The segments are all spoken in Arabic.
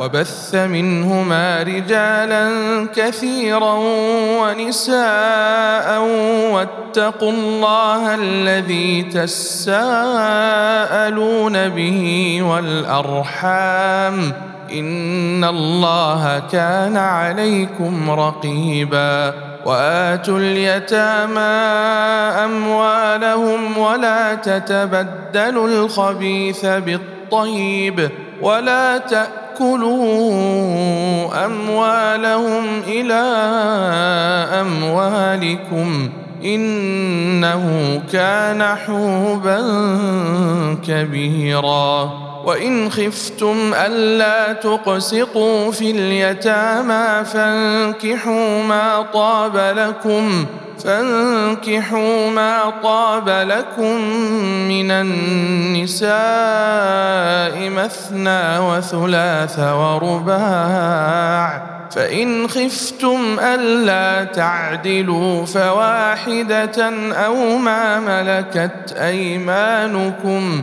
وبث منهما رجالا كثيرا ونساء واتقوا الله الذي تساءلون به والأرحام إن الله كان عليكم رقيبا وآتوا اليتامى أموالهم ولا تتبدلوا الخبيث بالطيب ولا تاكلوا اموالهم إلى اموالكم انه كان حوبا كبيرا وإن خفتم ألا تقسطوا في اليتامى فانكحوا ما طاب لكم فانكحوا ما طاب لكم من النساء مثنى وثلاث ورباع فإن خفتم ألا تعدلوا فواحدة أو ما ملكت أيمانكم.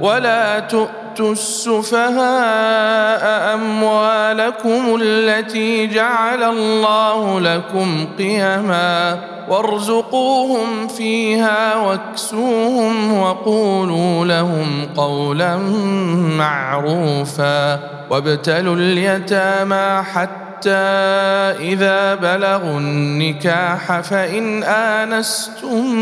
ولا تؤتوا السفهاء أموالكم التي جعل الله لكم قيما وارزقوهم فيها واكسوهم وقولوا لهم قولا معروفا وابتلوا اليتامى حتى حتى إذا بلغوا النكاح فإن آنستم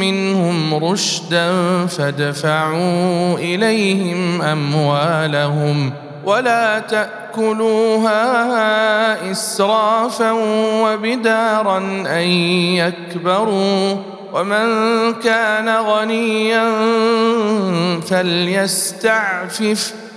منهم رشدا فادفعوا إليهم أموالهم ولا تأكلوها إسرافا وبدارا أن يكبروا ومن كان غنيا فليستعفف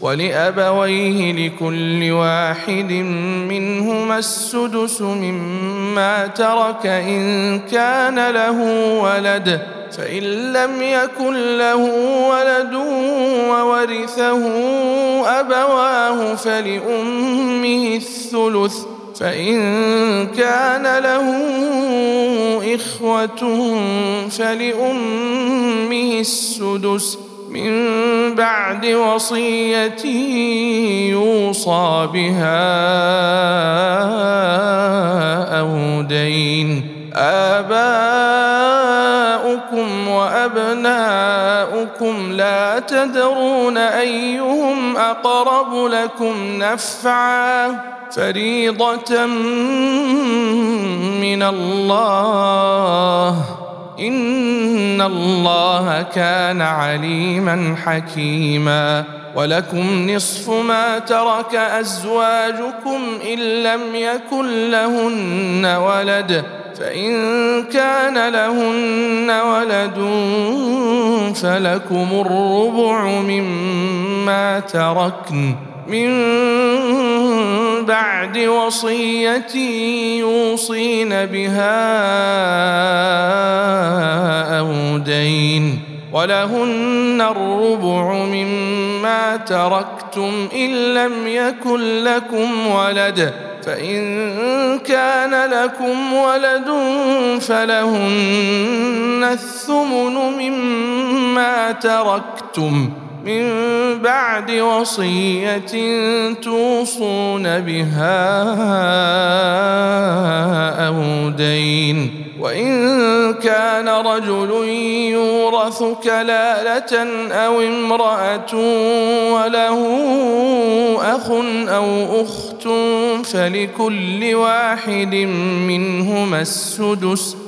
ولأبويه لكل واحد منهما السدس مما ترك إن كان له ولد فإن لم يكن له ولد وورثه أبواه فلأمه الثلث فإن كان له إخوة فلأمه السدس. من بعد وصية يوصى بها أو دين. آباؤكم وأبناؤكم لا تدرون أيهم أقرب لكم نفعا. فريضة من الله. ان الله كان عليما حكيما ولكم نصف ما ترك ازواجكم ان لم يكن لهن ولد فان كان لهن ولد فلكم الربع مما تركن من بعد وصية يوصين بها أو دين ولهن الربع مما تركتم إن لم يكن لكم ولد فإن كان لكم ولد فلهن الثمن مما تركتم من بعد وصية توصون بها أو دين. وإن كان رجل يورث كلالة أو امرأة وله أخ أو أخت فلكل واحد منهما السدس.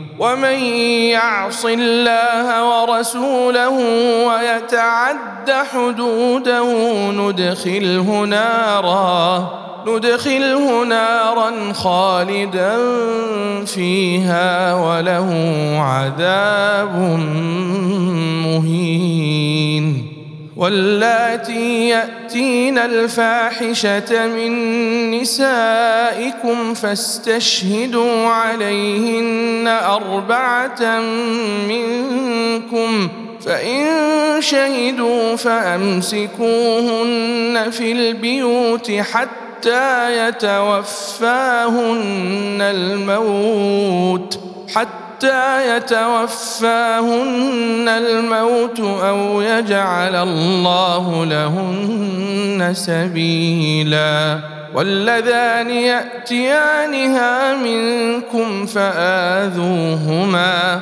ومن يعص الله ورسوله ويتعد حدوده ندخله نارا ندخله نارا خالدا فيها وله عذاب مهين. واللاتي يأتين الفاحشة من نسائكم فاستشهدوا عليهن أربعة منكم فإن شهدوا فأمسكوهن في البيوت حتى يتوفاهن الموت حتى حتى يتوفاهن الموت أو يجعل الله لهن سبيلا. واللذان يأتيانها منكم فآذوهما.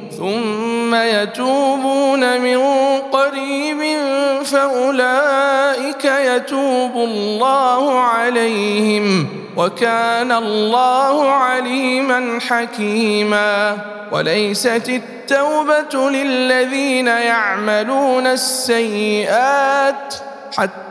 ثم يتوبون من قريب فأولئك يتوب الله عليهم وكان الله عليما حكيما وليست التوبة للذين يعملون السيئات حتى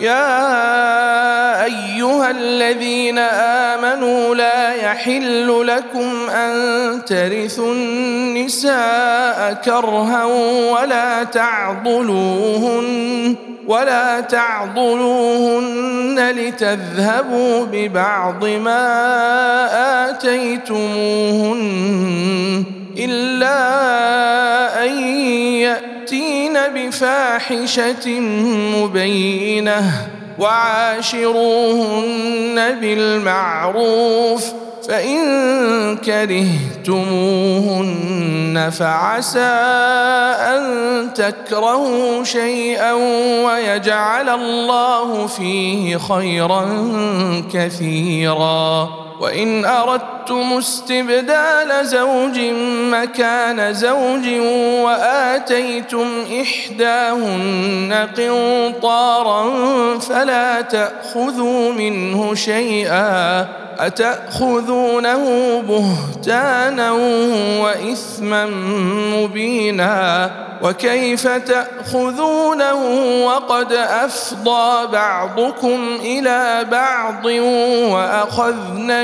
يا أيها الذين آمنوا لا يحل لكم أن ترثوا النساء كرها ولا تعضلوهن ولا تعضلوهن لتذهبوا ببعض ما آتيتموهن إلا أن يأتين بفاحشة مبينة وعاشروهن بالمعروف فإن كرهتموهن فعسى أن تكرهوا شيئا ويجعل الله فيه خيرا كثيرا وإن أردتم استبدال زوج مكان زوج وآتيتم إحداهن قنطارا فلا تأخذوا منه شيئا أتأخذونه بهتانا وإثما مبينا وكيف تأخذونه وقد أفضى بعضكم إلى بعض واخذن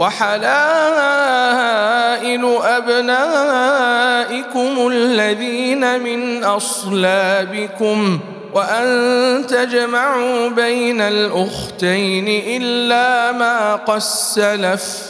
وحلائل أبنائكم الذين من أصلابكم وأن تجمعوا بين الأختين إلا ما قد سلف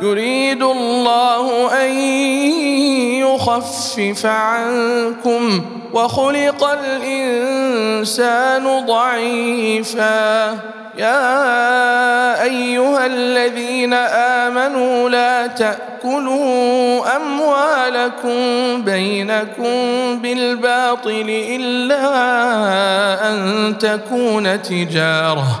يريد الله أن يخفف عنكم وخلق الإنسان ضعيفا. يا أيها الذين آمنوا لا تأكلوا أموالكم بينكم بالباطل إلا أن تكون تجارة.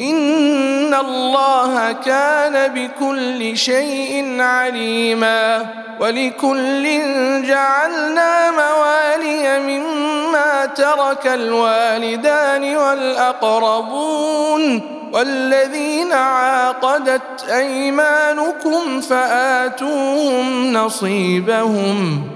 ان الله كان بكل شيء عليما ولكل جعلنا موالي مما ترك الوالدان والاقربون والذين عاقدت ايمانكم فاتوهم نصيبهم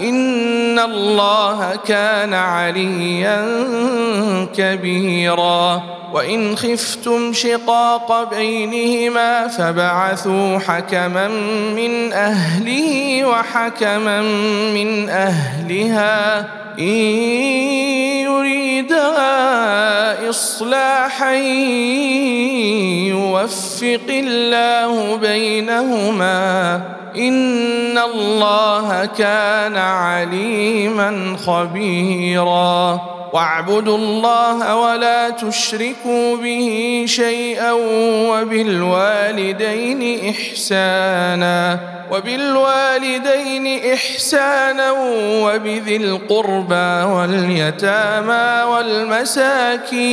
ان الله كان عليا كبيرا. وان خفتم شقاق بينهما فبعثوا حكما من اهله وحكما من اهلها ان يريدا اصلاحا يوفق الله بينهما ان الله كان عليما خبيرا. واعبدوا الله ولا تشركوا به شيئا وبالوالدين احسانا وبالوالدين احسانا وبذي القربى واليتامى والمساكين.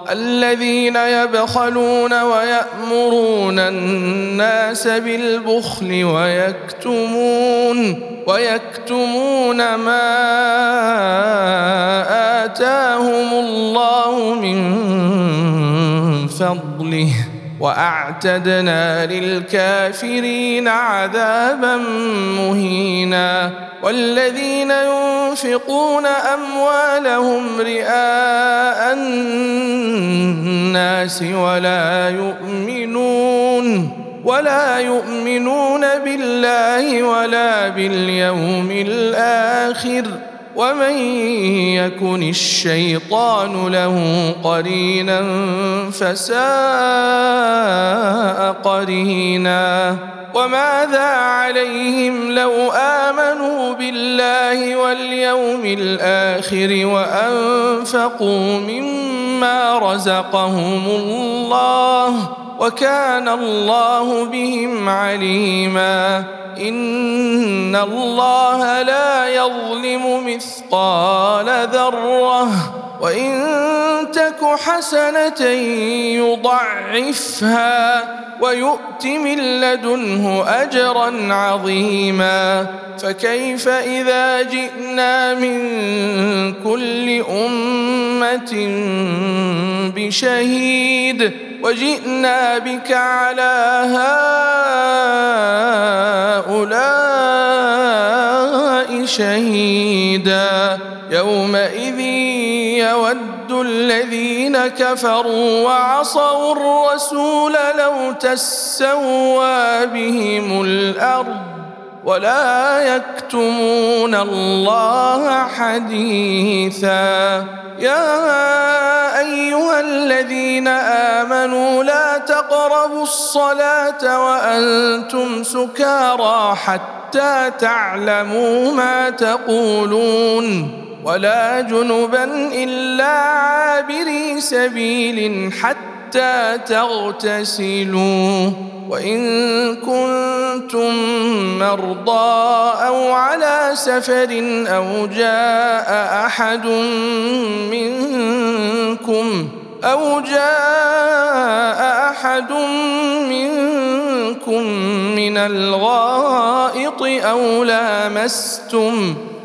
الذين يبخلون ويأمرون الناس بالبخل ويكتمون ويكتمون ما آتاهم الله من فضله وأعتدنا للكافرين عذابا مهينا والذين ينفقون أموالهم رئاء الناس ولا يؤمنون ولا يؤمنون بالله ولا باليوم الآخر ومن يكن الشيطان له قرينا فساء قرينا وماذا عليهم لو آمنوا بالله واليوم الآخر وأنفقوا مما رزقهم الله وكان الله بهم عليما. إن الله لا يظلم مثقال ذرة. وإن تك حسنة يضعفها ويؤت من لدنه أجرا عظيما. فكيف إذا جئنا من كل أمة بشهيد؟ وجئنا بك على هؤلاء شهيدا. يومئذ يود الذين كفروا وعصوا الرسول لو تسوى بهم الأرض. ولا يكتمون الله حديثا. يا أيها الذين آمنوا لا تقربوا الصلاة وأنتم سكارى حتى تعلموا ما تقولون. ولا جنبا إلا عابري سبيل حتى تغتسلوا وإن كنتم مرضى أو على سفر أو جاء أحد منكم أو جاء أحد منكم من الغائط أو لامستم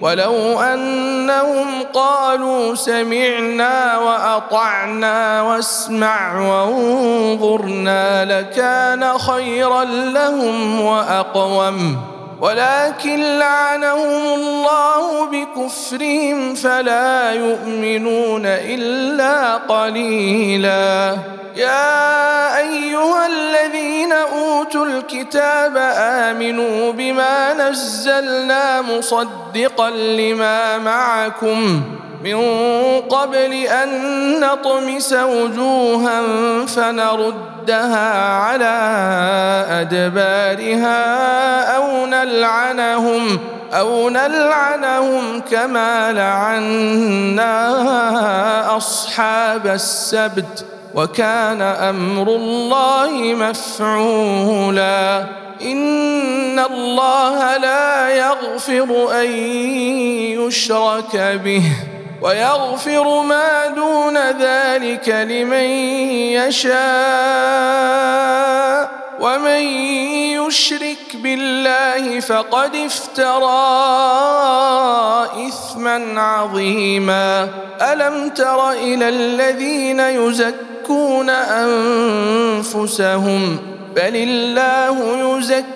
ولو أنهم قالوا سمعنا وأطعنا واسمع وانظرنا لكان خيرا لهم وأقوم. ولكن لعنهم الله بكفرهم فلا يؤمنون إلا قليلا. يا أيها الذين أوتوا الكتاب آمنوا بما نزلنا مصدقا لما معكم. من قبل أن نطمس وجوها فنردها على أدبارها أو نلعنهم أو نلعنهم كما لعنا أصحاب السبت وكان أمر الله مفعولا. إن الله لا يغفر أن يشرك به. ويغفر ما دون ذلك لمن يشاء. ومن يشرك بالله فقد افترى إثما عظيما. ألم تر إلى الذين يزكون أنفسهم؟ بل الله يزكي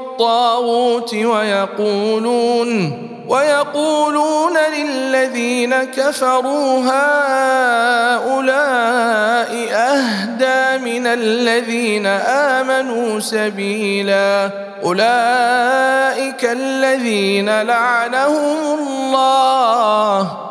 ويقولون ويقولون للذين كفروا هؤلاء أهدى من الذين آمنوا سبيلا. أولئك الذين لعنهم الله.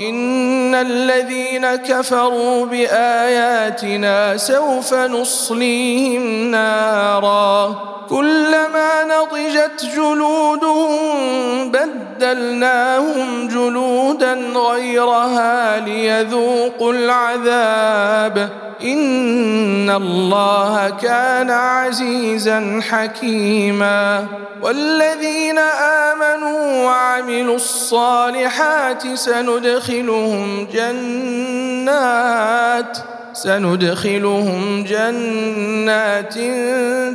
إن الذين كفروا بآياتنا سوف نصليهم نارا. كلما نضجت جلودهم بدلناهم جلودا غيرها ليذوقوا العذاب. إن الله كان عزيزا حكيما. والذين آمنوا وعملوا الصالحات سندخلهم جنات سندخلهم جنات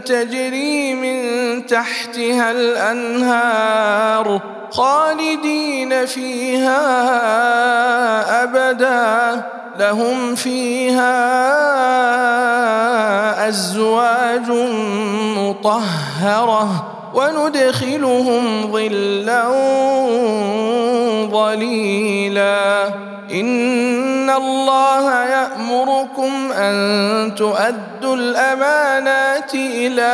تجري من تحتها الأنهار خالدين فيها أبدا. لهم فيها أزواج مطهرة. وندخلهم ظلا ظليلا. إن الله يأمركم أن تؤدوا الأمانات إلى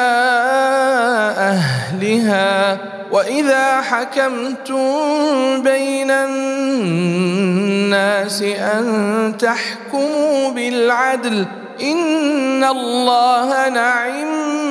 أهلها. وإذا حكمتم بين الناس أن تحكموا بالعدل إن الله نعم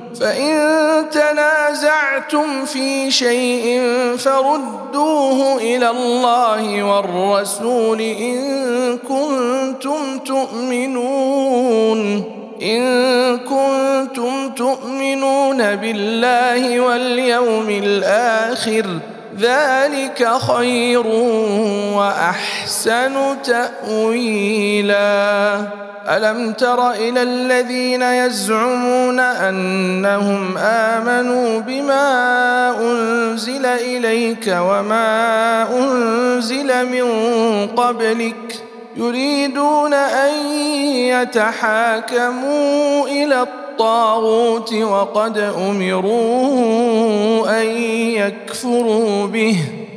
فإن تنازعتم في شيء فردوه إلى الله والرسول إن كنتم تؤمنون إن كنتم تؤمنون بالله واليوم الآخر. ذلك خير وأحسن تأويلا. ألم تر إلى الذين يزعمون أنهم آمنوا بما أنزل إليك وما أنزل من قبلك يريدون أن يتحاكموا إلى الطاغوت وقد أمروا أن يكفروا به.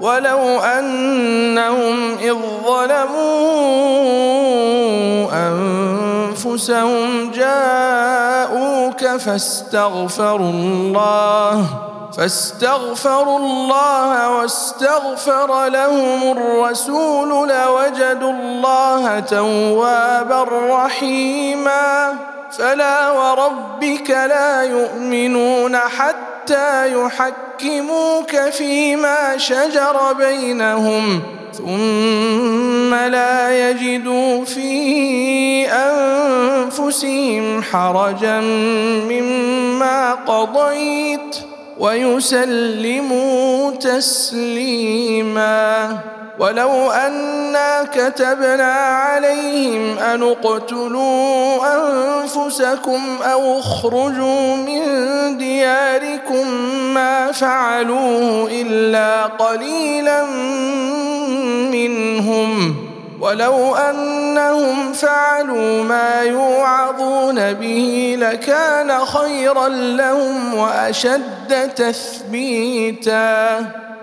ولو أنهم إذ ظلموا أنفسهم جاءوك فاستغفروا الله فاستغفروا الله واستغفر لهم الرسول لوجدوا الله توابا رحيما. فلا وربك لا يؤمنون حتى يحكموك فيما شجر بينهم ثم لا يجدوا في أنفسهم حرجا مما قضيت ويسلموا تسليما ولو أنا كتبنا عليهم أن اقتلوا أنفسكم أو اخرجوا من دياركم ما فعلوه إلا قليلا منهم. ولو أنهم فعلوا ما يوعظون به لكان خيرا لهم وأشد تثبيتا.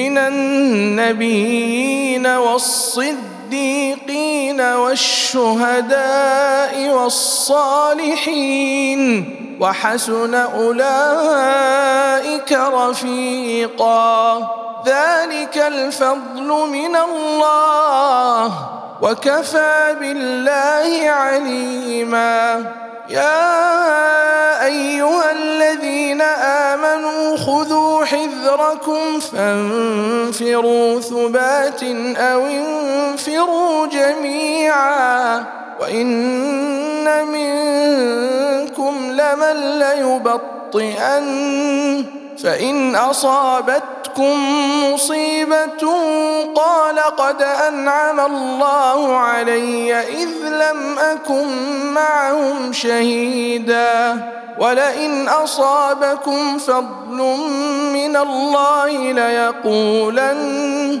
من النبيين والصديقين والشهداء والصالحين وحسن أولئك رفيقا. ذلك الفضل من الله وكفى بالله عليما. يا أيها الذين آمنوا خذوا حذركم فانفروا ثبات أو انفروا جميعا وإن منكم لمن ليبطئن فإن أصابتكم مصيبة قال قد أنعم الله علي إذ لم أكن معهم شهيدا ولئن أصابكم فضل من الله ليقولن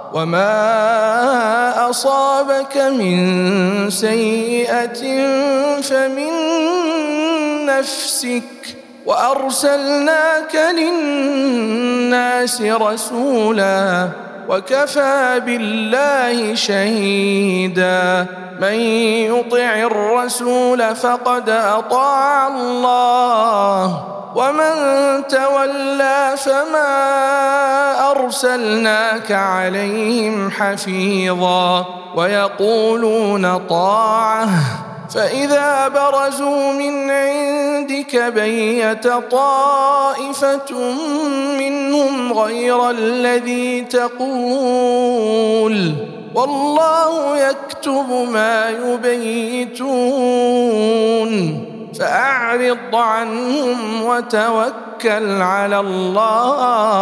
وما اصابك من سيئه فمن نفسك وارسلناك للناس رسولا وكفى بالله شهيدا من يطع الرسول فقد اطاع الله ومن تولى فما أرسلناك عليهم حفيظا ويقولون طاعة فإذا برزوا من عندك بيت طائفة منهم غير الذي تقول. والله يكتب ما يبيتون. فأعرض عنهم وتوكل على الله.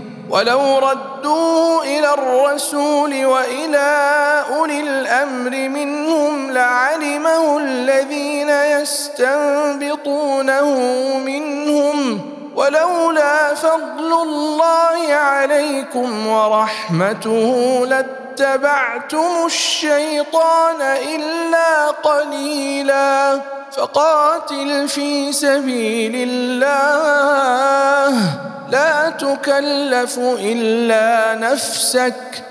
ولو ردوه إلى الرسول وإلى أولي الأمر منهم لعلمه الذين يستنبطونه منهم ولولا فضل الله عليكم ورحمته لاتبعتم الشيطان إلا قليلا فقاتل في سبيل الله لا تكلف إلا نفسك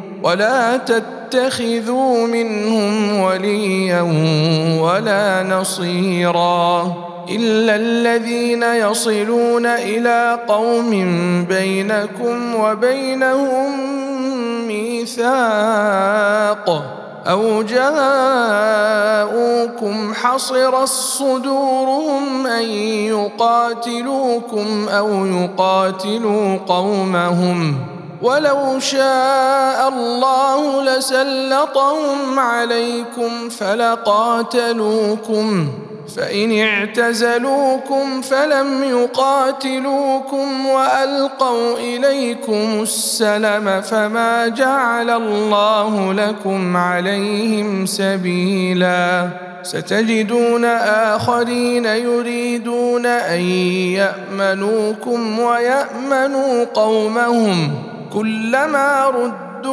ولا تتخذوا منهم وليا ولا نصيرا الا الذين يصلون إلى قوم بينكم وبينهم ميثاق أو جاءوكم حصر صدورهم أن يقاتلوكم أو يقاتلوا قومهم ولو شاء الله لسلطهم عليكم فلقاتلوكم فإن اعتزلوكم فلم يقاتلوكم وألقوا إليكم السلم فما جعل الله لكم عليهم سبيلا. ستجدون آخرين يريدون أن يأمنوكم ويأمنوا قومهم. كلما ردوا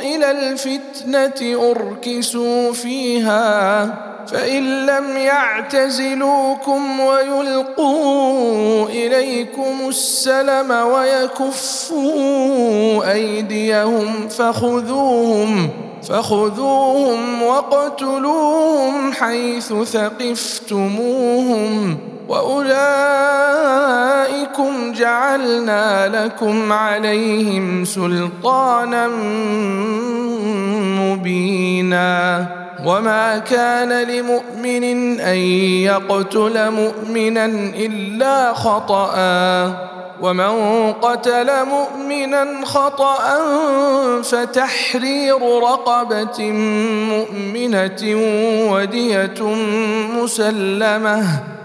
إلى الفتنة أركسوا فيها فإن لم يعتزلوكم ويلقوا إليكم السلم ويكفوا أيديهم فخذوهم فخذوهم واقتلوهم حيث ثقفتموهم. واولئكم جعلنا لكم عليهم سلطانا مبينا وما كان لمؤمن ان يقتل مؤمنا الا خطأ ومن قتل مؤمنا خطأ فتحرير رقبة مؤمنة ودية مسلمة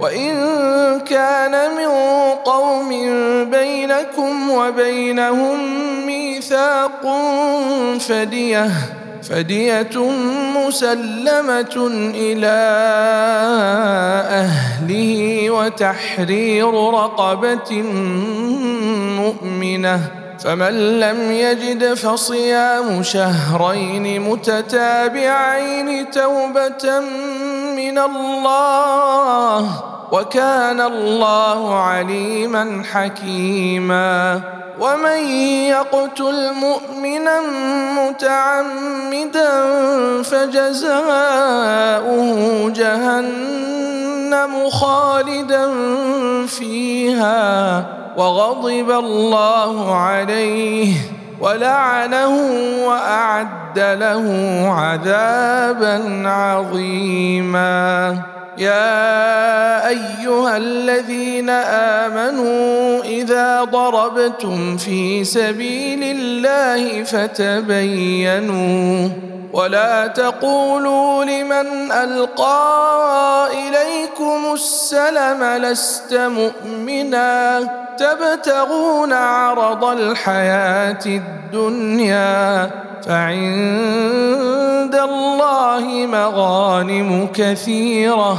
وإن كان من قوم بينكم وبينهم ميثاق فدية فدية مسلمة إلى أهله وتحرير رقبة مؤمنة. فمن لم يجد فصيام شهرين متتابعين توبة من الله وكان الله عليما حكيما ومن يقتل مؤمنا متعمدا فجزاؤه جهنم خالدا فيها وغضب الله عليه ولعنه وأعد له عذابا عظيما. يا أيها الذين آمنوا إذا ضربتم في سبيل الله فتبينوا ولا تقولوا لمن ألقى إليكم السلم لست مؤمنا تبتغون عرض الحياة الدنيا فعند الله مغانم كثيرة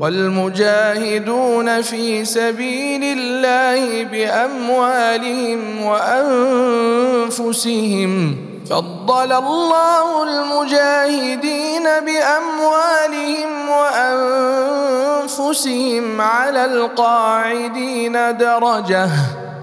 والمجاهدون في سبيل الله بأموالهم وأنفسهم فضل الله المجاهدين بأموالهم وأنفسهم على القاعدين درجة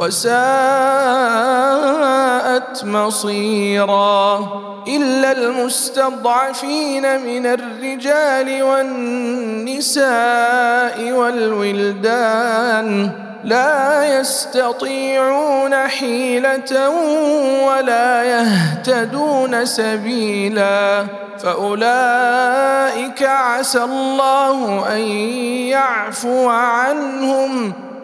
وساءت مصيرا إلا المستضعفين من الرجال والنساء والولدان لا يستطيعون حيلة ولا يهتدون سبيلا فأولئك عسى الله أن يعفو عنهم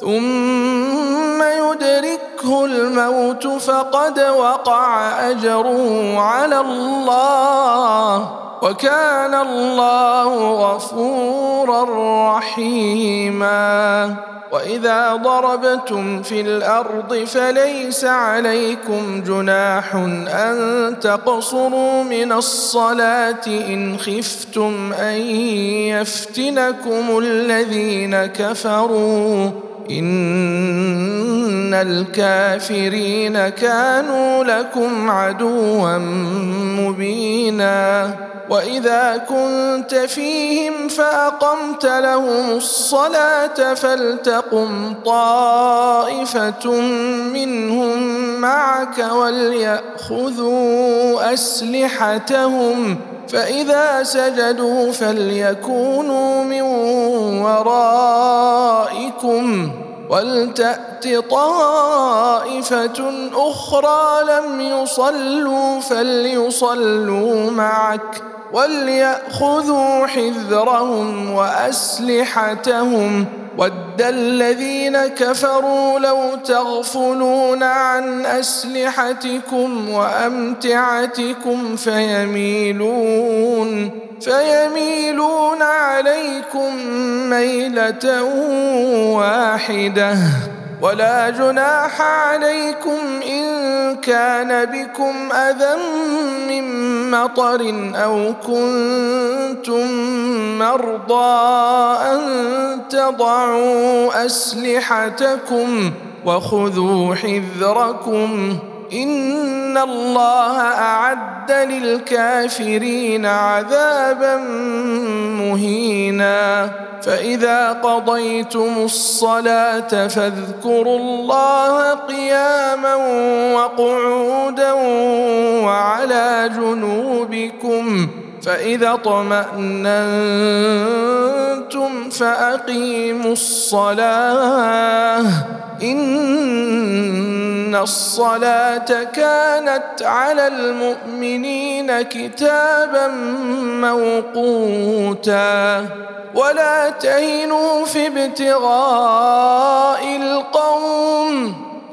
ثم يدركه الموت فقد وقع أجره على الله وكان الله غفورا رحيما. وإذا ضربتم في الأرض فليس عليكم جناح أن تقصروا من الصلاة إن خفتم أن يفتنكم الذين كفروا. إن الكافرين كانوا لكم عدوا مبينا. وإذا كنت فيهم فأقمت لهم الصلاة فلتقم طائفة منهم معك وليأخذوا أسلحتهم فإذا سجدوا فليكونوا من ورائكم ولتأت طائفة أخرى لم يصلوا فليصلوا معك وليأخذوا حذرهم وأسلحتهم ود الذين كفروا لو تغفلون عن أسلحتكم وأمتعتكم فيميلون فيميلون عليكم ميلة واحدة ولا جناح عليكم إن كان بكم أذى من مطر أو كنتم مرضى أن تضعوا أسلحتكم وخذوا حذركم ان الله اعد للكافرين عذابا مهينا فاذا قضيتم الصلاه فاذكروا الله قياما وقعودا وعلى جنوبكم فاذا اطماننتم فاقيموا الصلاه إن الصلاة كانت على المؤمنين كتابا موقوتا. ولا تهنوا في ابتغاء القوم.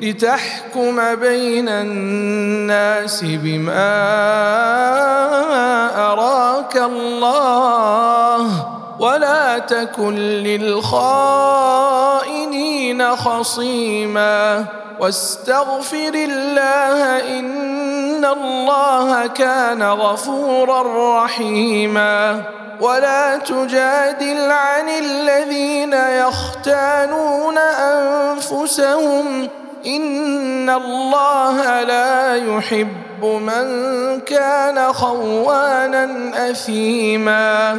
لتحكم بين الناس بما أراك الله ولا تكن للخائنين خصيما واستغفر الله إن الله كان غفورا رحيما ولا تجادل عن الذين يختانون أنفسهم ان الله لا يحب من كان خوانا اثيما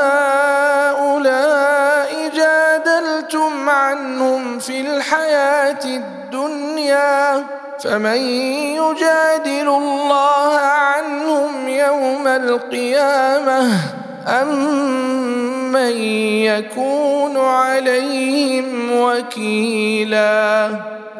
في الحياة الدنيا فمن يجادل الله عنهم يوم القيامة أمن يكون عليهم وكيلا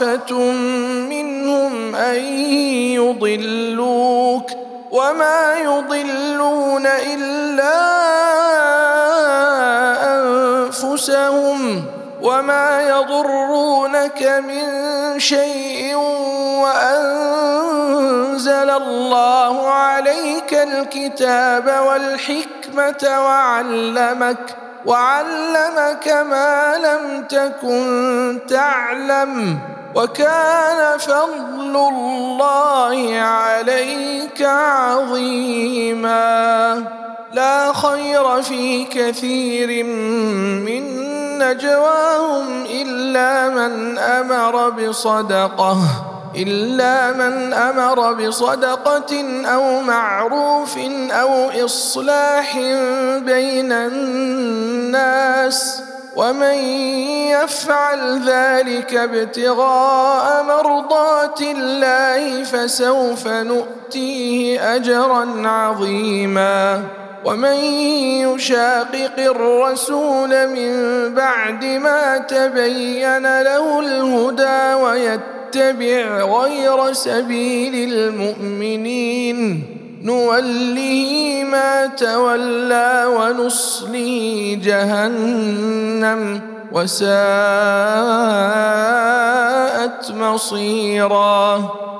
طائفة منهم أن يضلوك وما يضلون إلا أنفسهم وما يضرونك من شيء وأنزل الله عليك الكتاب والحكمة وعلمك وعلمك ما لم تكن تعلم وكان فضل الله عليك عظيما. لا خير في كثير من نجواهم إلا من أمر بصدقة. إلا من أمر بصدقة أو معروف أو إصلاح بين الناس ومن يفعل ذلك ابتغاء مرضات الله فسوف نؤتيه أجرا عظيما ومن يشاقق الرسول من بعد ما تبين له الهدى ويتبع غير سبيل المؤمنين نوله ما تولى ونصله جهنم وساءت مصيرا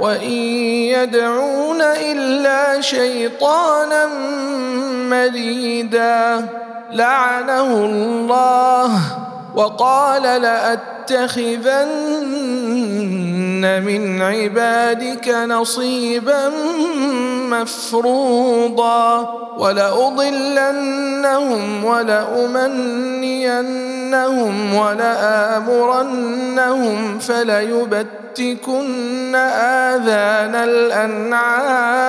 وان يدعون الا شيطانا مريدا لعنه الله وقال لأتخذن من عبادك نصيبا مفروضا ولأضلنهم ولأمنينهم ولآمرنهم فليبتكن آذان الأنعام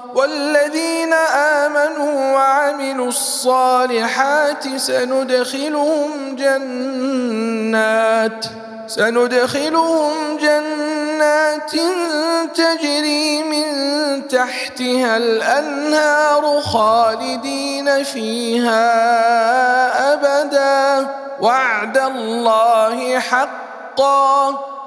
والذين آمنوا وعملوا الصالحات سندخلهم جنات سندخلهم جنات تجري من تحتها الأنهار خالدين فيها أبدا. وعد الله حقا.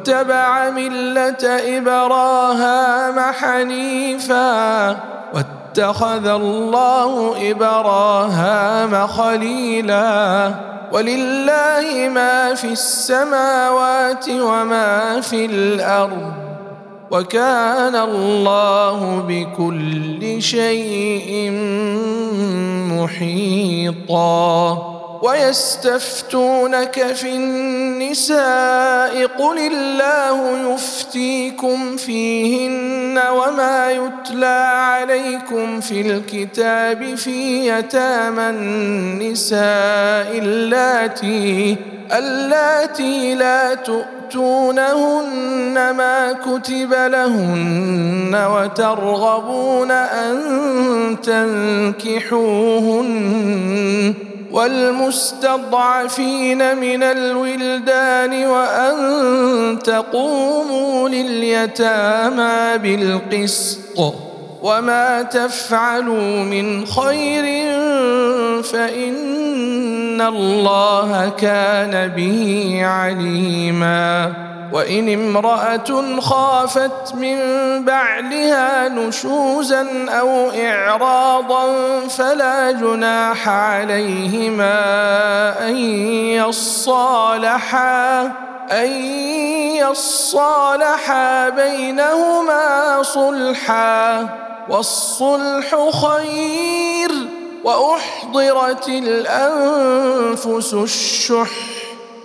واتبع ملة إبراهام حنيفا واتخذ الله إبراهام خليلا ولله ما في السماوات وما في الأرض وكان الله بكل شيء محيطا ويستفتونك في النساء قل الله يفتيكم فيهن وما يتلى عليكم في الكتاب في يتامى النساء اللاتي اللاتي لا تؤتونهن ما كتب لهن وترغبون أن تنكحوهن والمستضعفين من الولدان وأن تقوموا لليتامى بالقسط وما تفعلوا من خير فإن الله كان به عليما وإن امرأة خافت من بعلها نشوزا أو إعراضا فلا جناح عليهما أن يصالحا أن يصالحا بينهما صلحا. والصلح خير واحضرت الانفس الشح.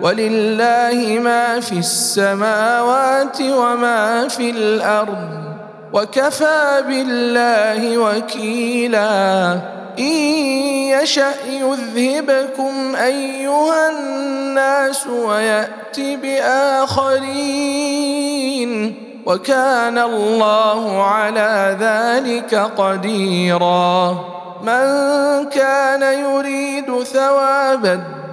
ولله ما في السماوات وما في الأرض وكفى بالله وكيلا. إن يشأ يذهبكم أيها الناس ويأت بآخرين. وكان الله على ذلك قديرا. من كان يريد ثواب الدنيا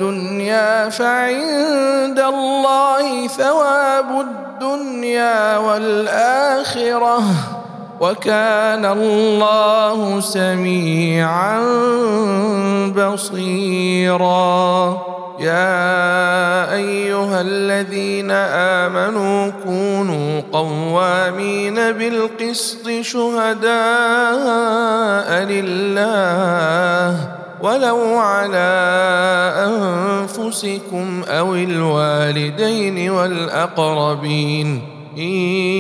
فعند الله ثواب الدنيا والآخرة. وكان الله سميعا بصيرا. يا أيها الذين آمنوا كونوا قوامين بالقسط شهداء لله. ولو على أنفسكم أو الوالدين والأقربين إن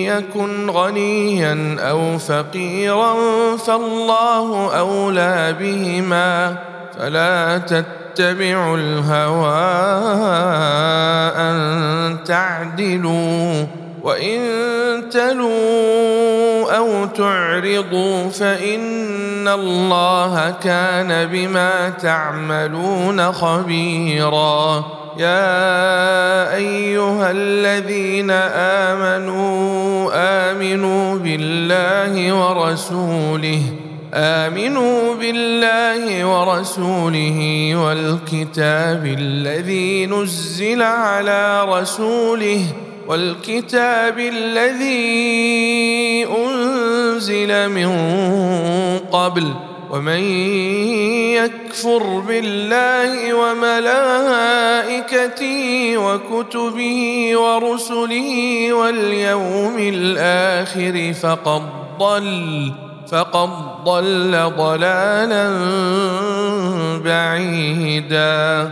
يكن غنيا أو فقيرا فالله أولى بهما فلا تتبعوا الهوى أن تعدلوا وإن تلوا أو تعرضوا فإن الله كان بما تعملون خبيرا. يا ايها الذين امنوا امنوا بالله ورسوله امنوا بالله ورسوله والكتاب الذي نزل على رسوله والكتاب الذي أنزل من قبل ومن يكفر بالله وملائكته وكتبه ورسله واليوم الآخر فقد ضل فقد ضل ضلالا بعيدا.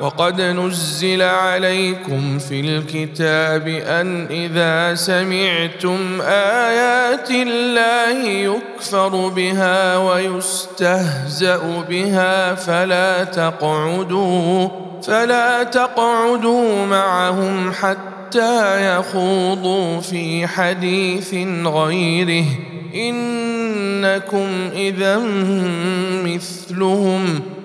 وقد نزل عليكم في الكتاب أن إذا سمعتم آيات الله يكفر بها ويستهزأ بها فلا تقعدوا فلا تقعدوا معهم حتى يخوضوا في حديث غيره. إنكم اذا مثلهم.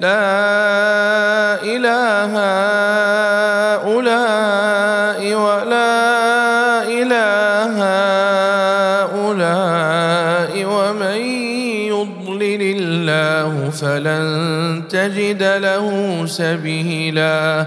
لا إله هؤلاء ولا إله هؤلاء ومن يضلل الله فلن تجد له سبيلا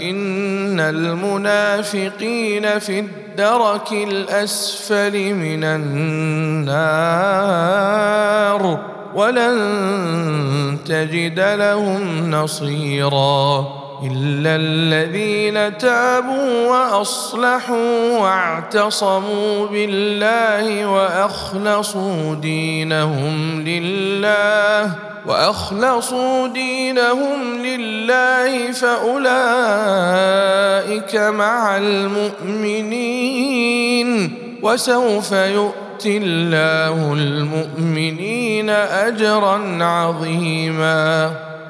إن المنافقين في الدرك الأسفل من النار ولن تجد لهم نصيرا إلا الذين تابوا وأصلحوا واعتصموا بالله وأخلصوا دينهم لله وأخلصوا دينهم لله فأولئك مع المؤمنين وسوف يؤتي الله المؤمنين أجرا عظيما.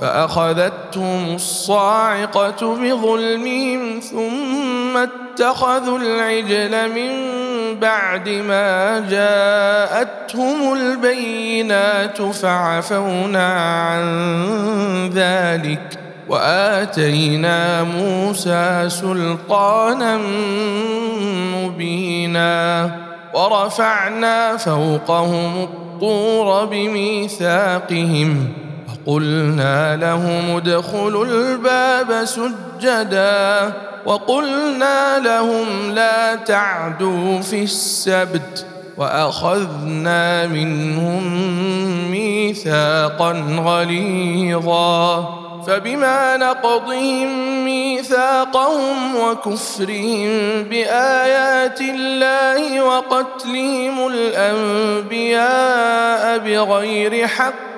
فأخذتهم الصاعقة بظلمهم ثم اتخذوا العجل من بعد ما جاءتهم البينات فعفونا عن ذلك وآتينا موسى سلطانا مبينا ورفعنا فوقهم الطور بميثاقهم وقلنا لهم ادخلوا الباب سجدا وقلنا لهم لا تعدوا في السبت وأخذنا منهم ميثاقا غليظا فبما نقضهم ميثاقهم وكفرهم بآيات الله وقتلهم الأنبياء بغير حق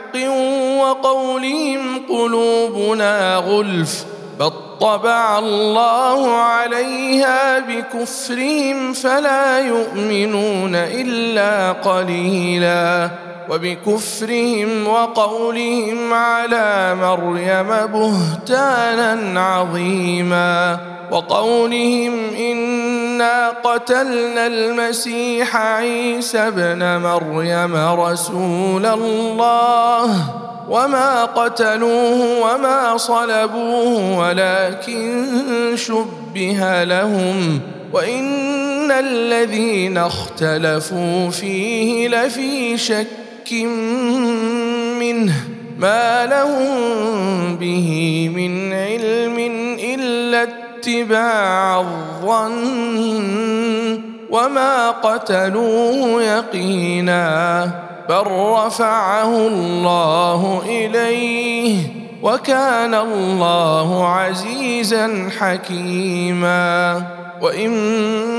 وقولهم قلوبنا غلف بل طبع الله عليها بكفرهم فلا يؤمنون إلا قليلا. وبكفرهم وقولهم على مريم بهتانا عظيما وقولهم إنا قتلنا المسيح عيسى ابن مريم رسول الله وما قتلوه وما صلبوه ولكن شبه لهم وإن الذين اختلفوا فيه لفي شك منه ما لهم به من علم الا اتباع الظن وما قتلوه يقينا بل رفعه الله اليه وكان الله عزيزا حكيما وإن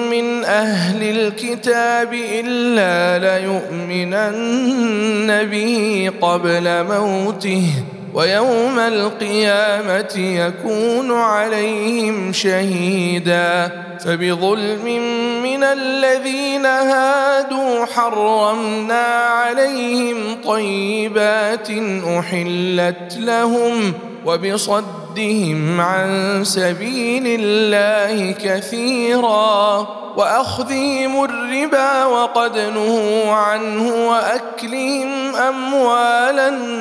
من أهل الكتاب إلا ليؤمنن به قبل موته. ويوم القيامة يكون عليهم شهيدا فبظلم من الذين هادوا حرمنا عليهم طيبات أحلت لهم وبصدهم عن سبيل الله كثيرا وأخذهم الربا وقد نهوا عنه وأكلهم أموال الناس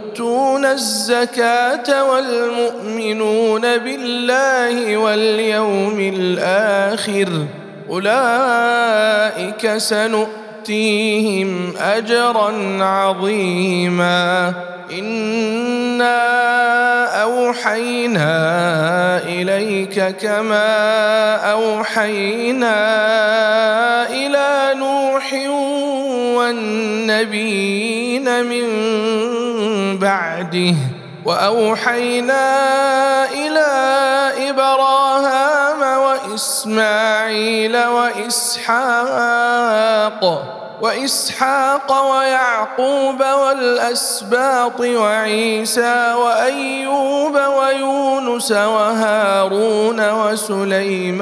والمؤتون الزكاة والمؤمنون بالله واليوم الآخر أولئك سنؤتيهم أجرا عظيما إنا أوحينا إليك كما أوحينا إلى نوح والنبيين من بعده وأوحينا إلى إبراهام وإسماعيل وإسحاق وإسحاق ويعقوب والأسباط وعيسى وأيوب ويونس وهارون وسليمان.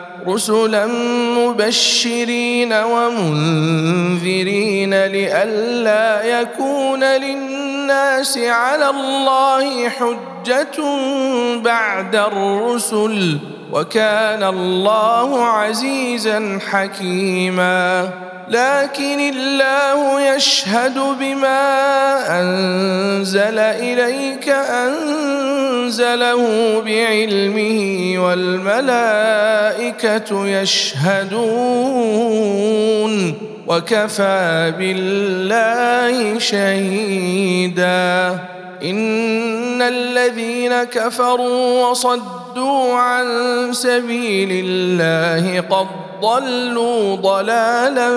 رسلا مبشرين ومنذرين لئلا يكون للناس على الله حجة بعد الرسل وكان الله عزيزا حكيما لكن الله يشهد بما أنزل إليك أنزله بعلمه والملائكة يشهدون وكفى بالله شهيدا إن الذين كفروا وصدوا عن سبيل الله قد ضلوا ضلالا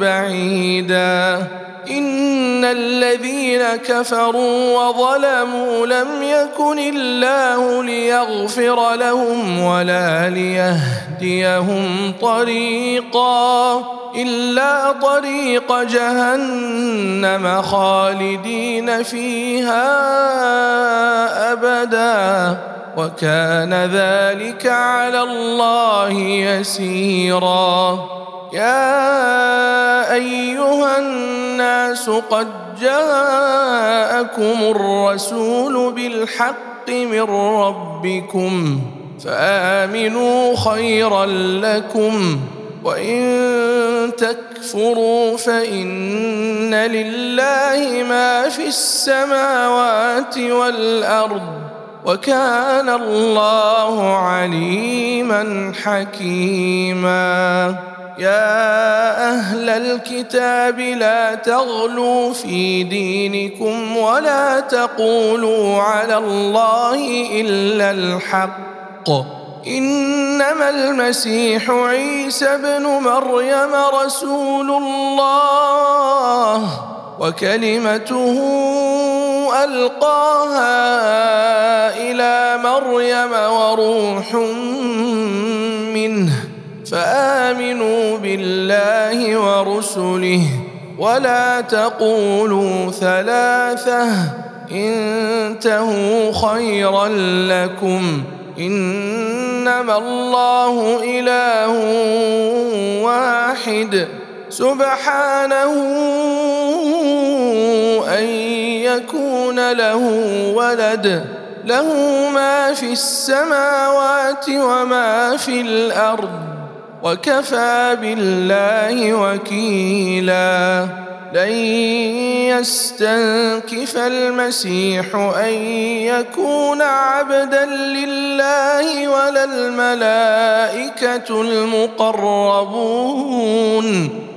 بعيدا. إن الذين كفروا وظلموا لم يكن الله ليغفر لهم ولا ليهديهم طريقا إلا طريق جهنم خالدين فيها أبدا. وكان ذلك على الله يسيرا. يا أيها الناس قد جاءكم الرسول بالحق من ربكم فآمنوا خيرا لكم وإن تكفروا فإن لله ما في السماوات والأرض وكان الله عليما حكيما. يا أهل الكتاب لا تغلوا في دينكم ولا تقولوا على الله إلا الحق. إنما المسيح عيسى ابن مريم رسول الله. وكلمته ألقاها إلى مريم وروح منه فآمنوا بالله ورسله ولا تقولوا ثلاثة انتهوا خيرا لكم إنما الله إله واحد سبحانه أن يكون له ولد. له ما في السماوات وما في الأرض. وكفى بالله وكيلا. لن يستنكف المسيح أن يكون عبدا لله ولا الملائكة المقربون.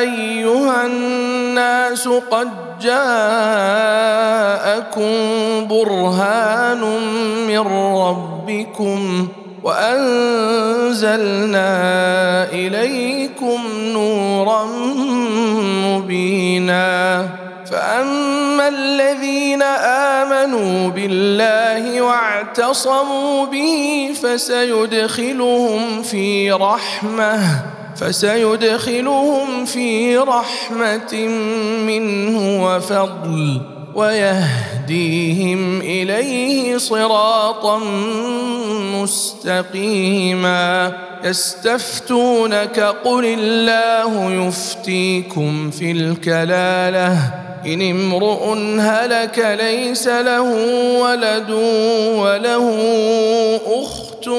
أيها الناس قد جاءكم برهان من ربكم وأنزلنا إليكم نورا مبينا. فأما الذين آمنوا بالله واعتصموا به فسيدخلهم في رحمة. فسيدخلهم في رحمة منه وفضل ويهديهم إليه صراطا مستقيما. يستفتونك قل الله يفتيكم في الكلالة. إن امرؤ هلك ليس له ولد وله أخت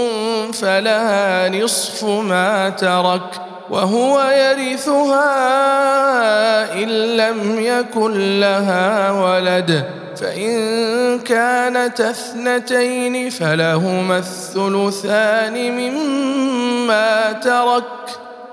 فلها نصف ما ترك. وهو يرثها إن لم يكن لها ولد. فإن كانت اثنتين فلهما الثلثان مما ترك.